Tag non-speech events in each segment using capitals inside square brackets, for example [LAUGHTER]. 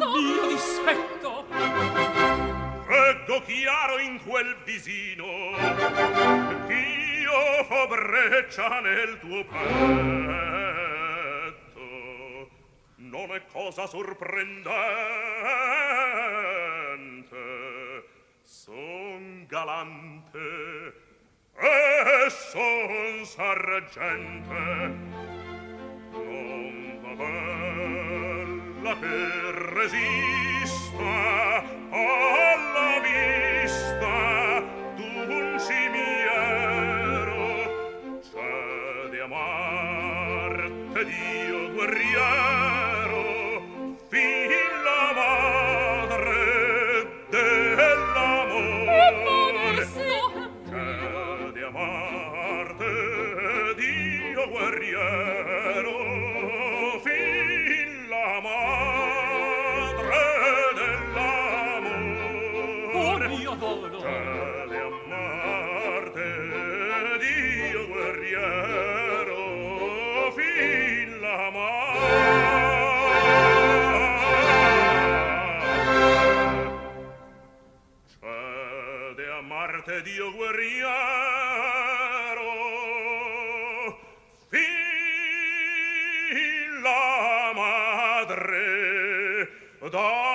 fu mio dispetto. Vedo chiaro in quel visino Ch'io fo breccia nel tuo petto. Non è cosa sorprendente Son galante E son sargente. Non va bene. nulla per resista alla vista d'un un mio guerriero fin la madre da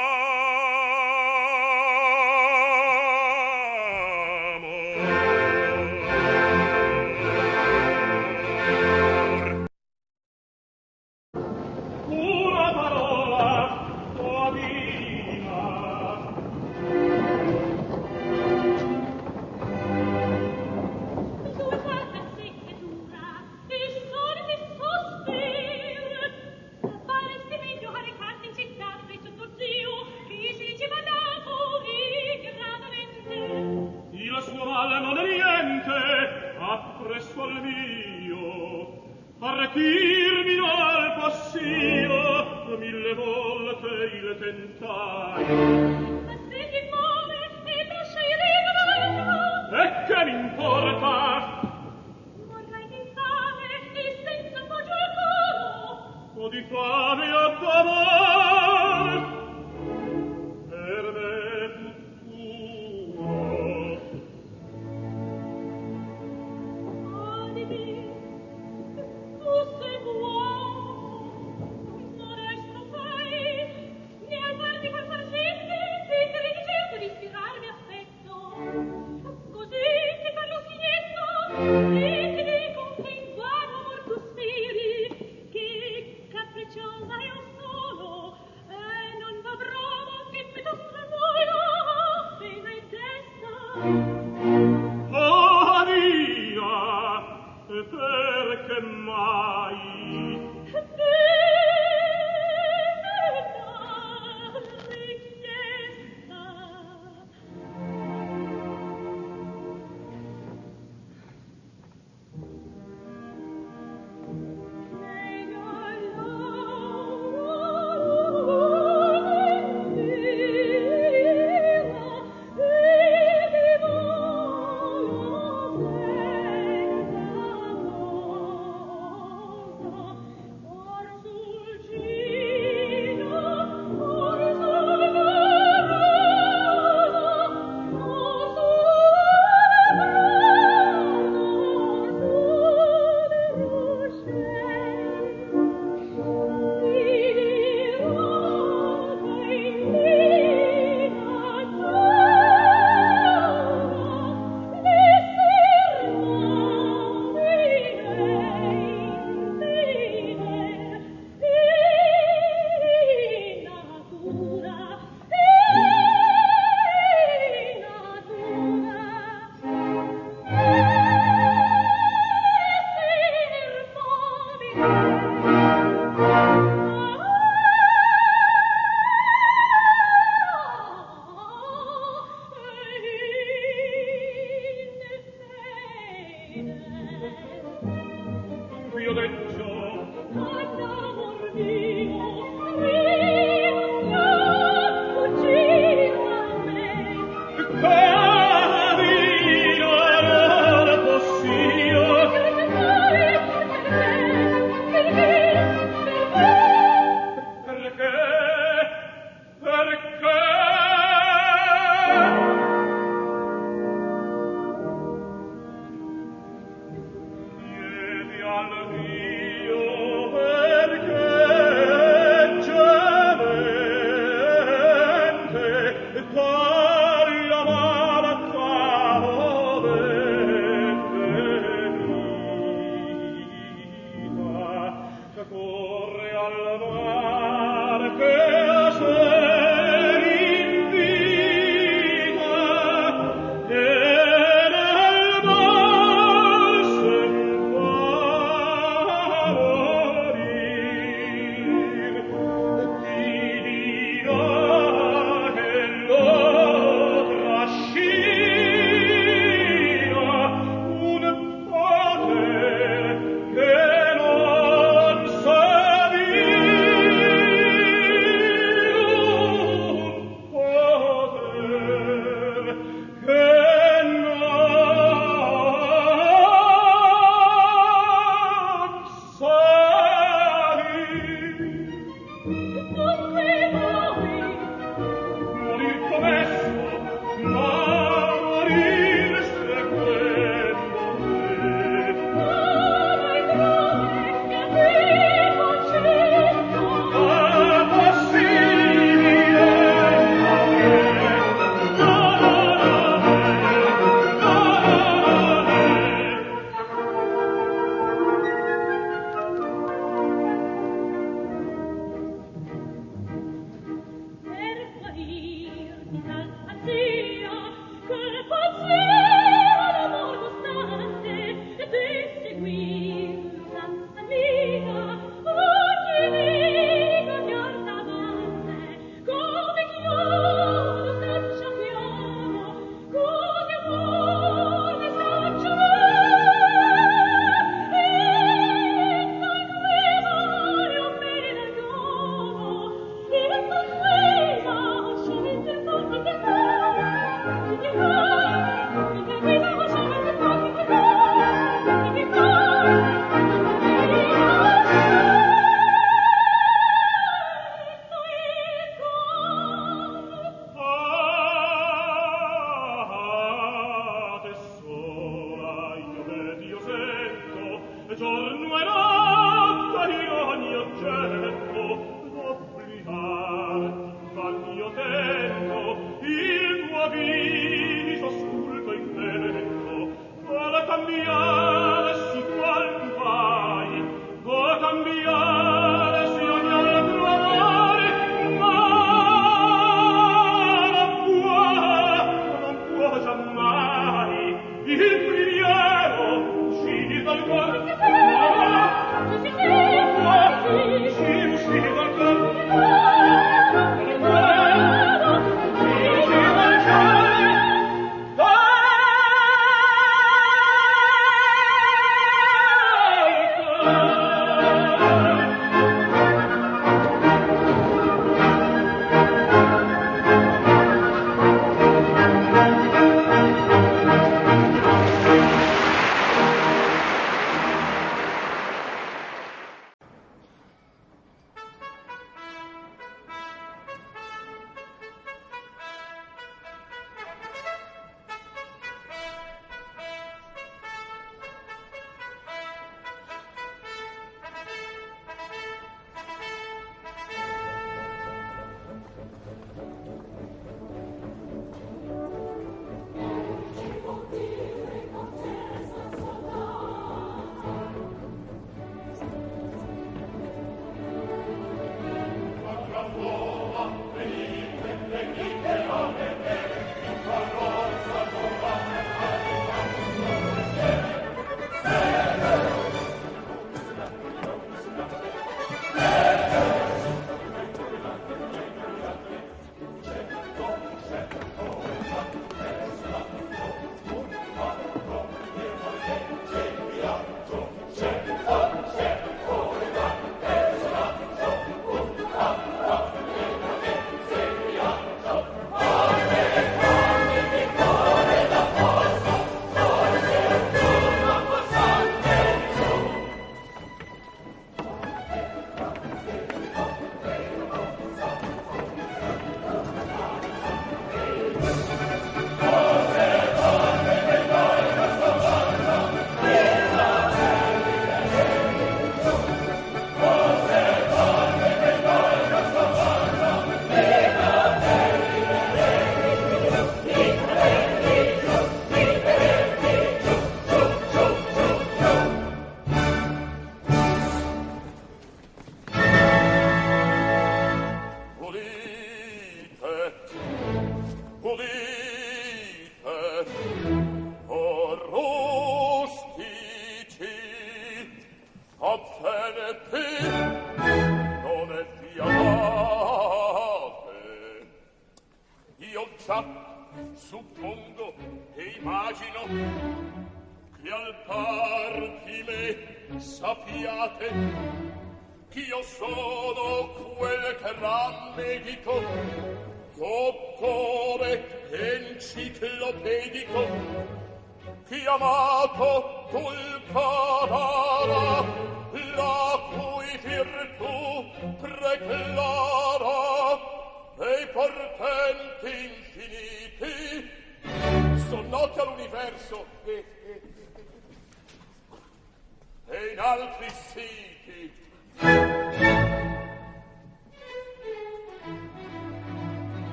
col mio arretirmi dal passio mille volte il tentai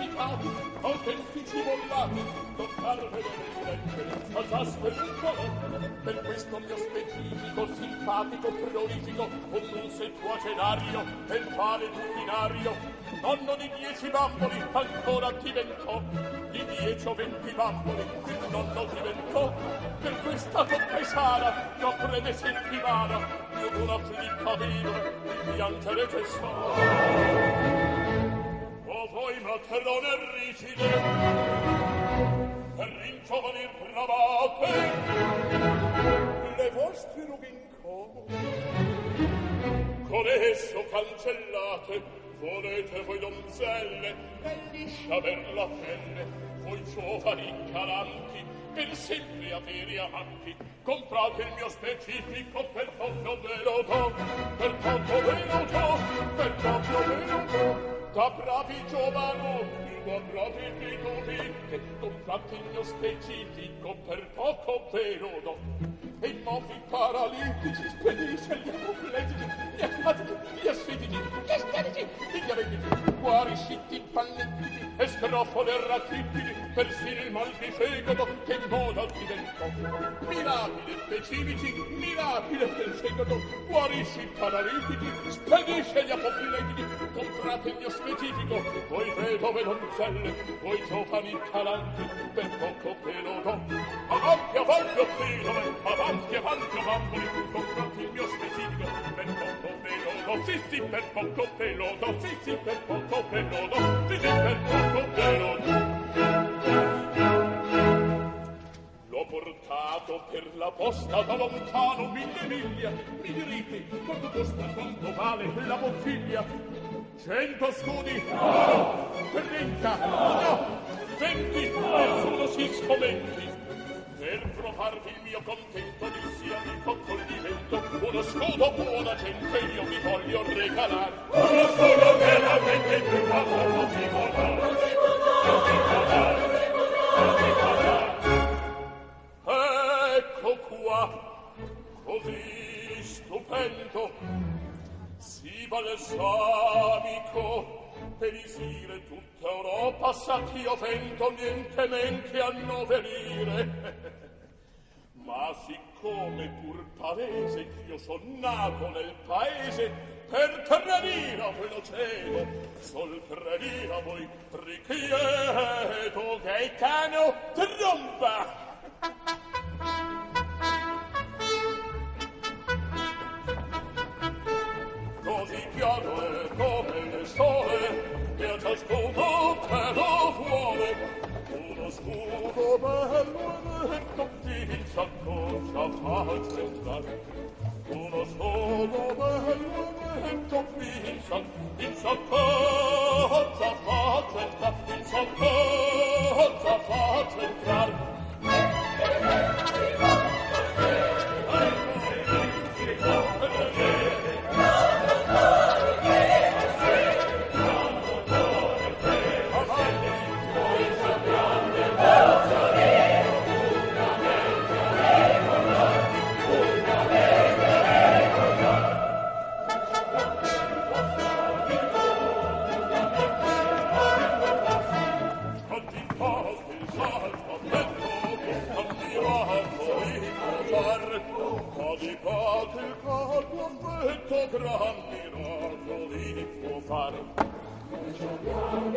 dedicati, autentici bollati, toccarvelo nelle lettere, al tasco e nel colore. Per questo mio specifico, simpatico, prolifico, condusse tuo cenario, e fare culinario, nonno di dieci bamboli, ancora diventò, di dieci o venti bamboli, il nonno diventò, per questa compesana, io prede settimana, io una flicca vivo, di piangere che so voi matrone ricide per ringiovanir bravate le vostre rubincò con esso cancellate volete voi donzelle e liscia per la pelle voi giovani calanti per sempre avere amanti. Comprate il mio specifico per poco ve per poco ve lo per poco ve T'appropi giovanotti, t'appropi pitufi, che confratti il mio specifico per poco periodo. E i mofi paralitici spedisce gli apoplegici, gli asmatici, gli asfitici, gli esterici, gli diabetici, guarisciti, impannitici, e scrofole rachittici, persino il mal di fegato che moda diventò. Mirabile specifici, mirabile del fegato, guarisci i paralitici, spedisce gli apoplegici, comprate il mio specifico voi vedove donzelle voi giovani calanti per poco che lo do. Avanti avanti offrinome eh, avanti avanti avanti comprati il mio specifico per poco che lo do. Sì sì per poco che lo do sì sì per poco che lo do sì sì per poco che lo do. L'ho portato per la posta da lontano mille miglia mi dirite quanto costa quanto vale la bottiglia. Cento scudi! No! Trenta! No! Venti! Nessuno si scomenti! Per provarvi il mio contento di dissi a mio complimento uno scudo buona gente io vi voglio regalar! Uno scudo che la gente più amore si vorrà! si balsamico per isire tutta Europa sa ch'io vento niente men che annoverire [LAUGHS] ma siccome pur palese ch'io son nato nel paese per tradire a voi lo cedo sol tradire a voi richiedo che cano tromba. [LAUGHS] uno scudo bello e tutti in s'acconcia falsa uno scudo bello e tutti in s'acconcia in gran miracolo in può fare. Non ci abbiamo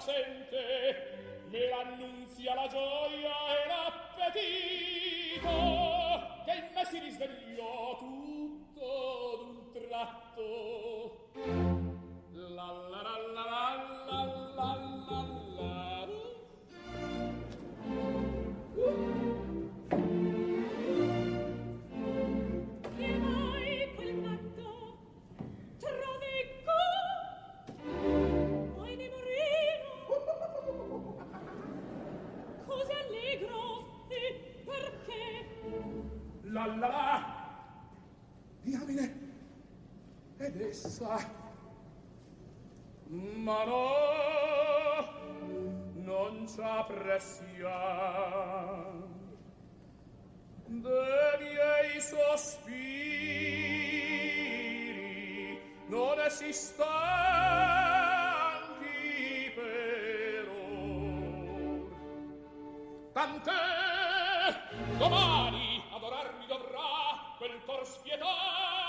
sente ne l'annunzia la gioia e l'appetito che in me si risvegliò tutto d'un tratto. stessa ma no non c'ha pressia de miei sospiri non esistanti per or. Tant'è domani adorarmi dovrà quel cor spietato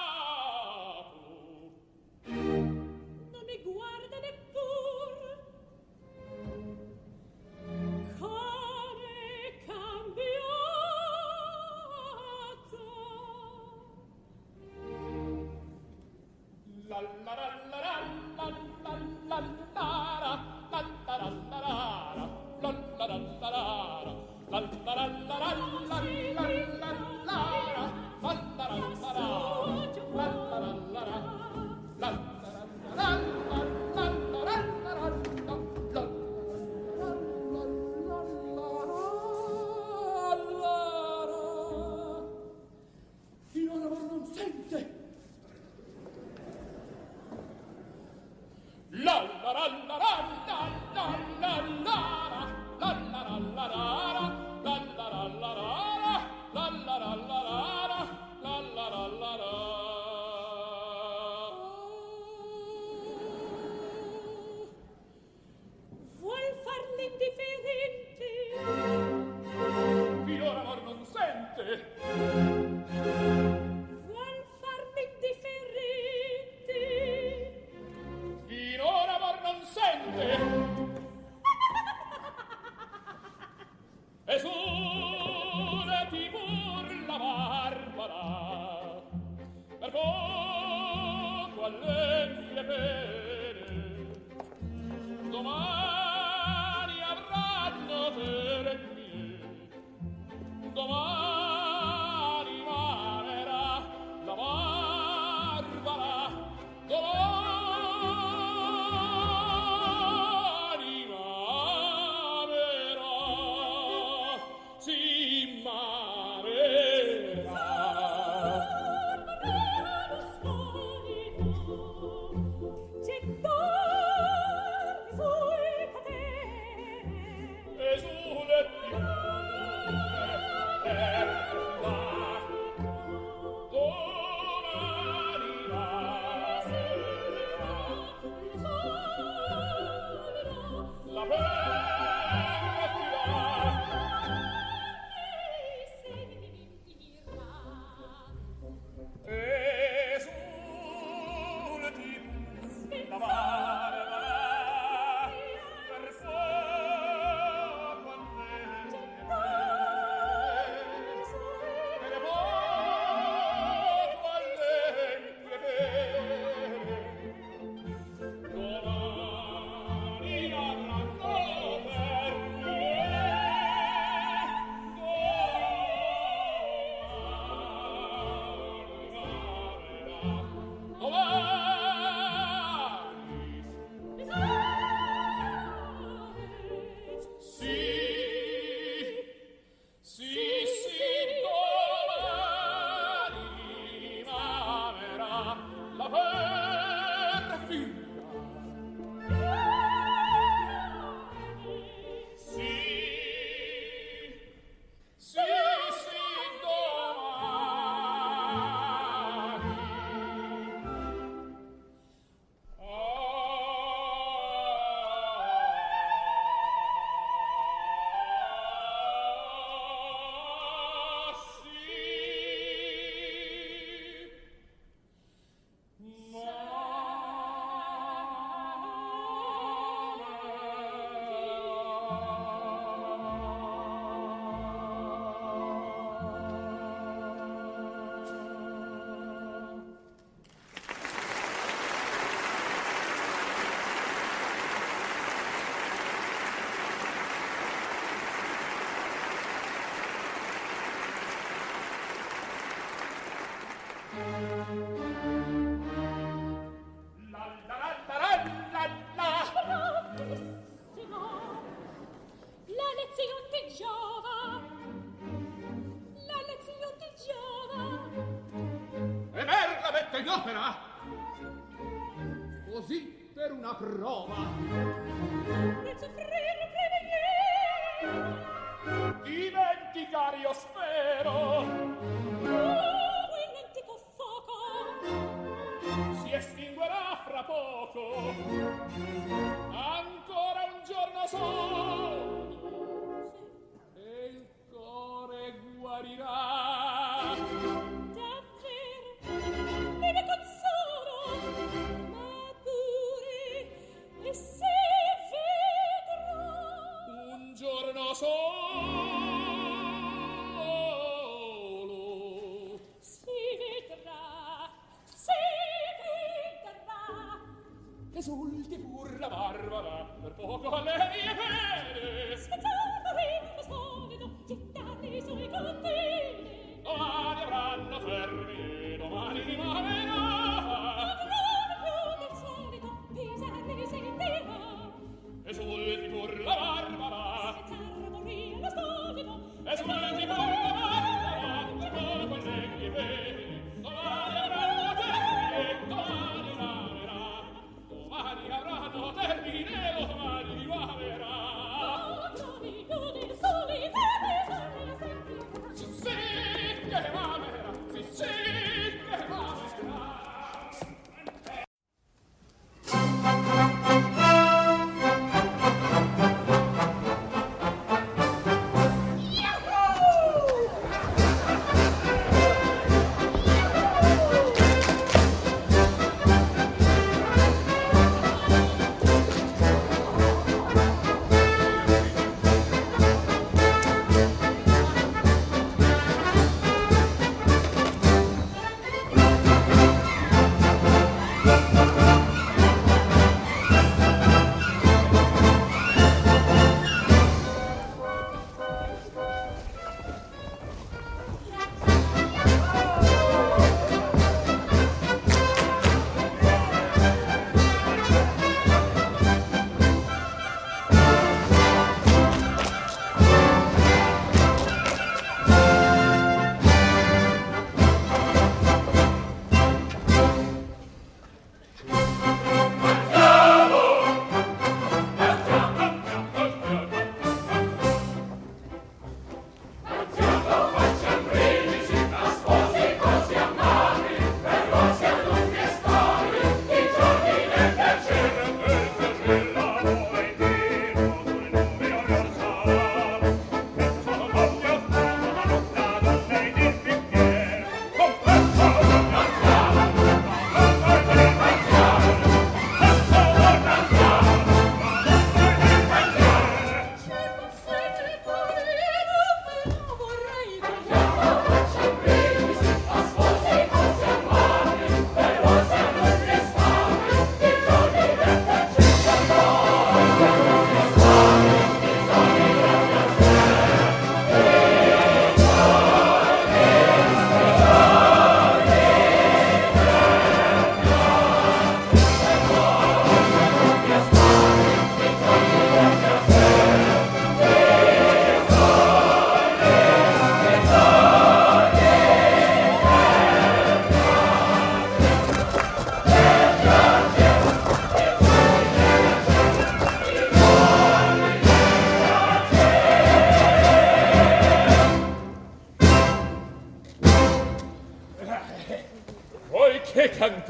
மாறிரா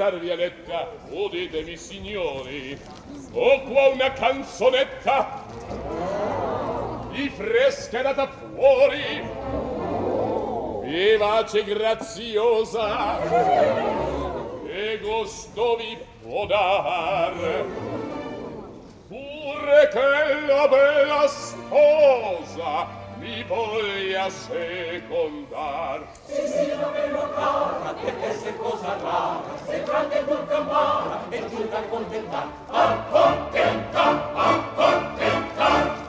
darvi eletta uditemi signori. Ho qua una canzonetta. Di fresca data fuori. Vivace graziosa. E gusto vi può dare secondar. Sì, sì, la bello cara, perché se cosa rara, se grande non camara, è giù da contentar, accontentar, accontentar.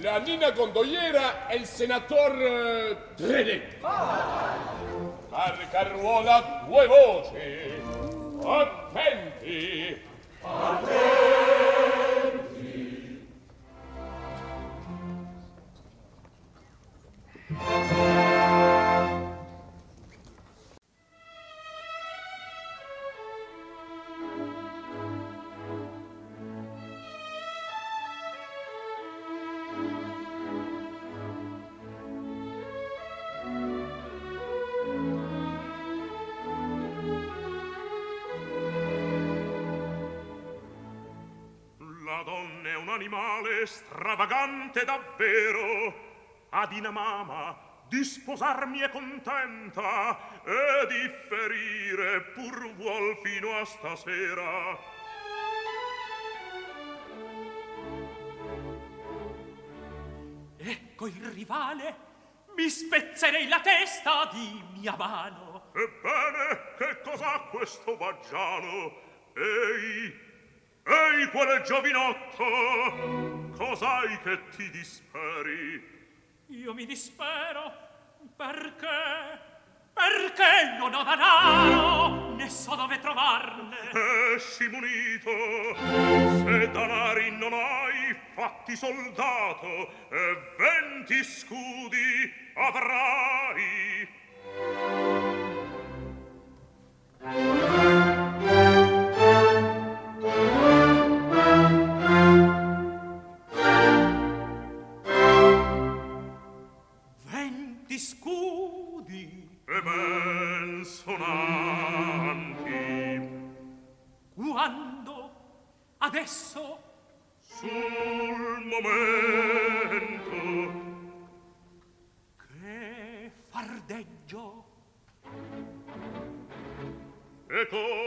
La nina gondoliera è il senatore eh, Trenet. Ah. Carruola due voci, eh. attenti. Attenti. La donna è un animale stravagante davvero, Adina mamma, di sposarmi è contenta e di ferire pur vuol fino a stasera. Ecco il rivale, mi spezzerei la testa di mia mano. Ebbene, che cos'ha questo baggiano? Ehi, ehi, quale giovinotto? Cos'hai che ti disperi? Io mi dispero perché... Perché non ho danaro, ne so dove trovarne. Esci munito, se danari non hai, fatti soldato, e venti scudi avrai. Ben sonanti. quando adesso Sul momento che fardeggio e coi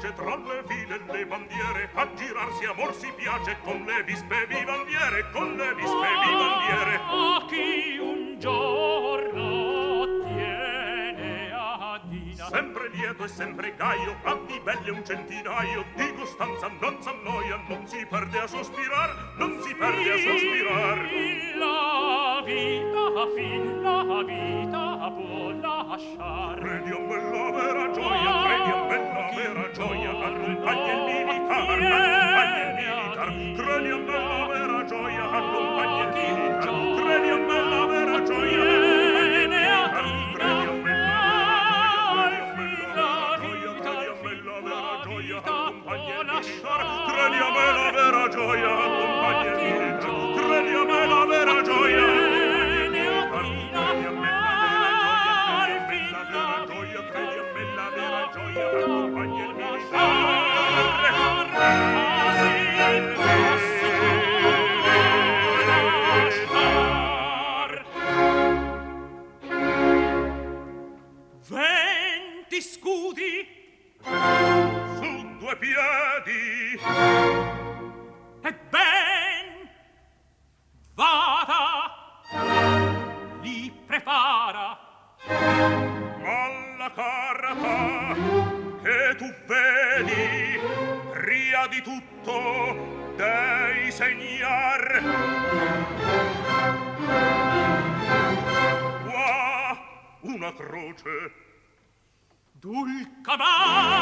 vivace tra le file e le bandiere A girarsi amor si piace con le vispe vivandiere Con le vispe vivandiere A chi un giorno tiene Adina Sempre lieto e sempre gaio A di belle un centinaio Di costanza non s'annoia Non si perde a sospirar Non si perde a sospirar. La vita fin, la vita può lasciar. Credi a me la vera gioia Credi a me vera gioia al compagno il militar al compagno il militar. credi a me la vera gioia al compagno il militar. credi a me la vera gioia Credi a me la vera gioia, Come on!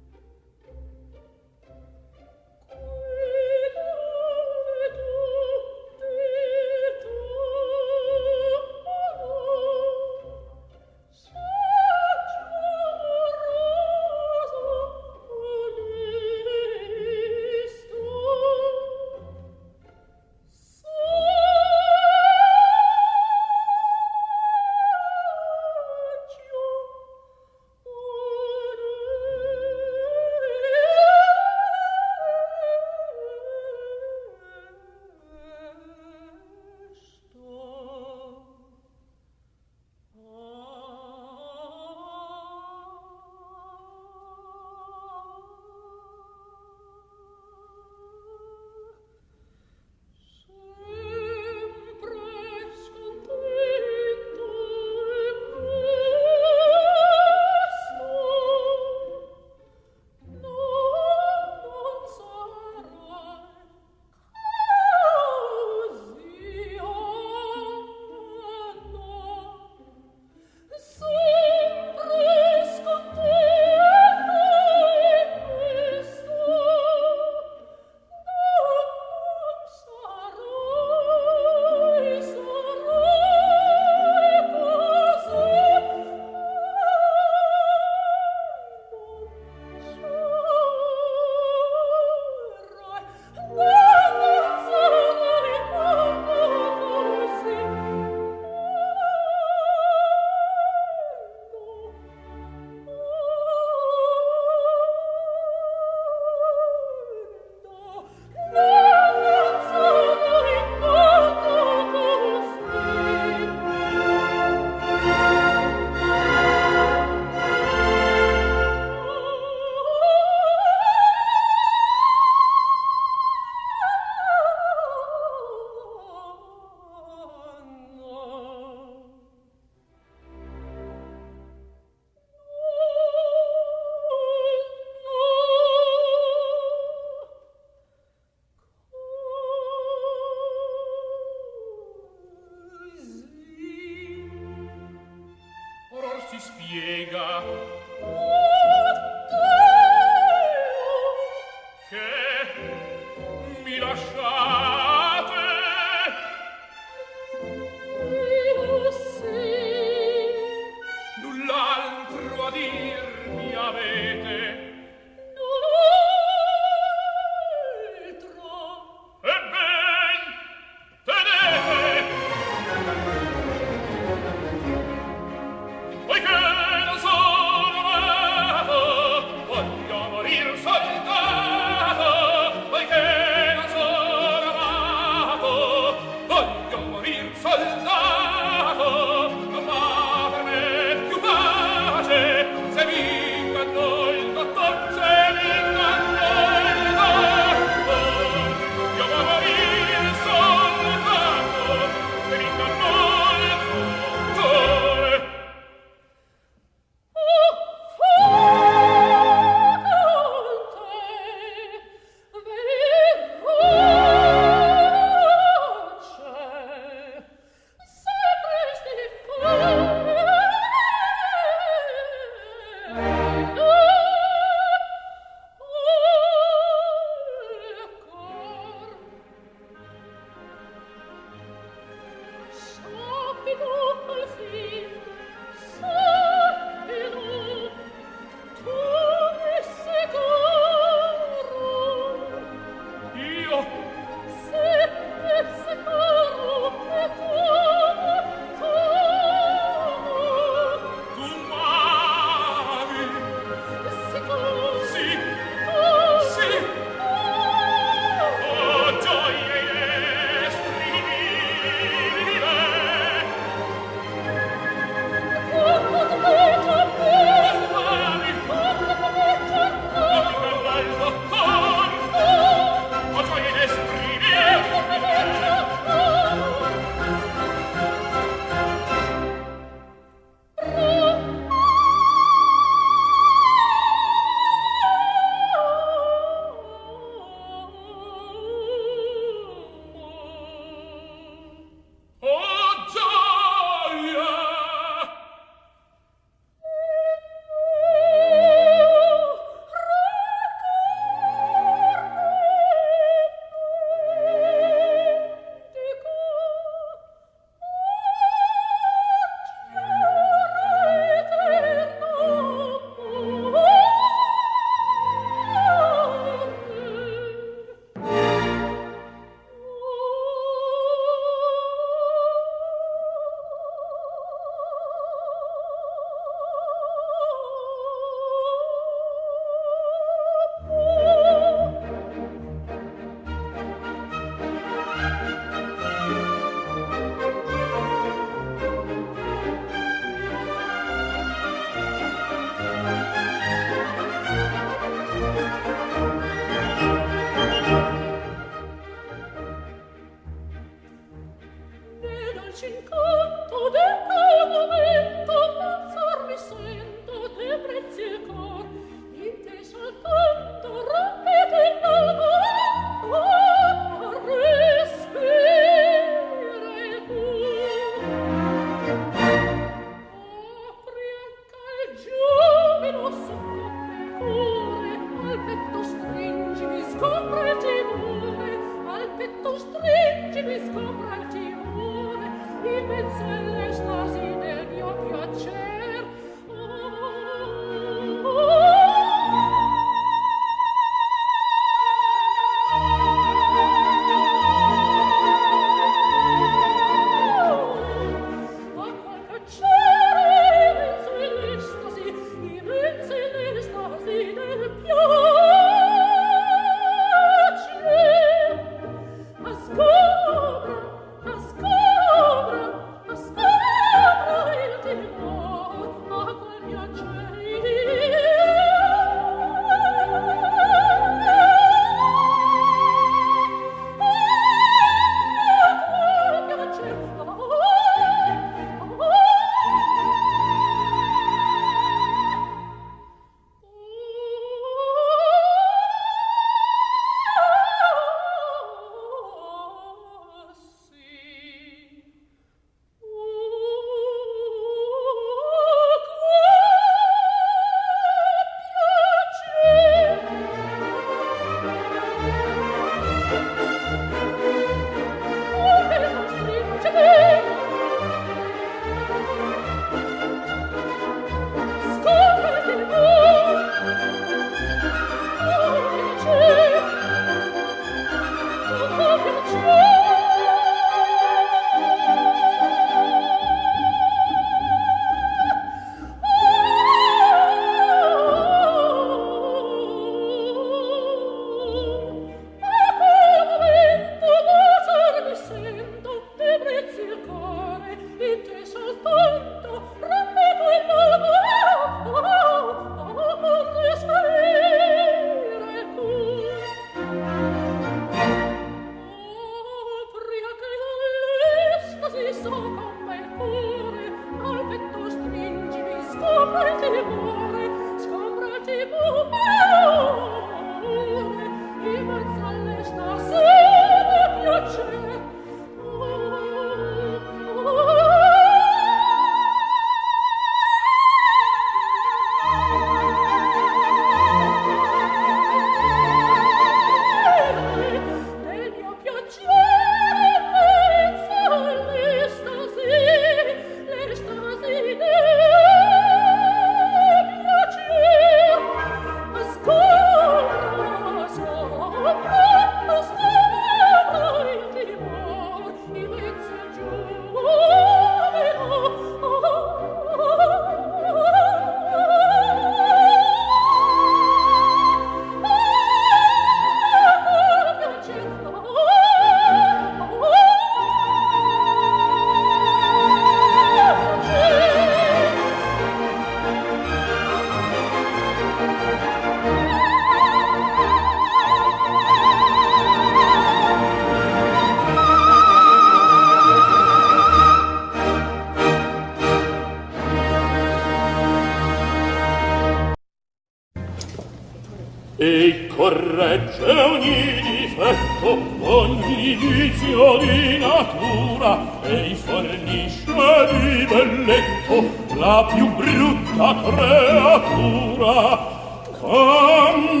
corregge ogni difetto, ogni vizio di natura, e fornisce di belletto la più brutta creatura. Camminare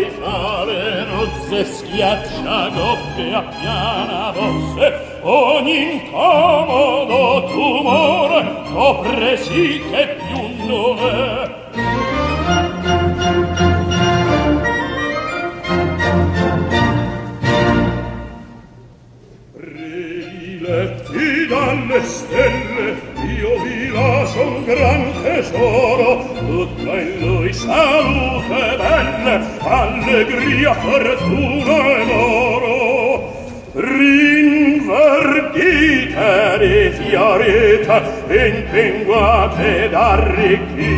e fare rozze, schiaccia goppe a piana vosse, ogni incomodo tumore copre sì che più non è. allegria fortuna e oro rinverdite rifiorite fiorite impinguate d'arricchire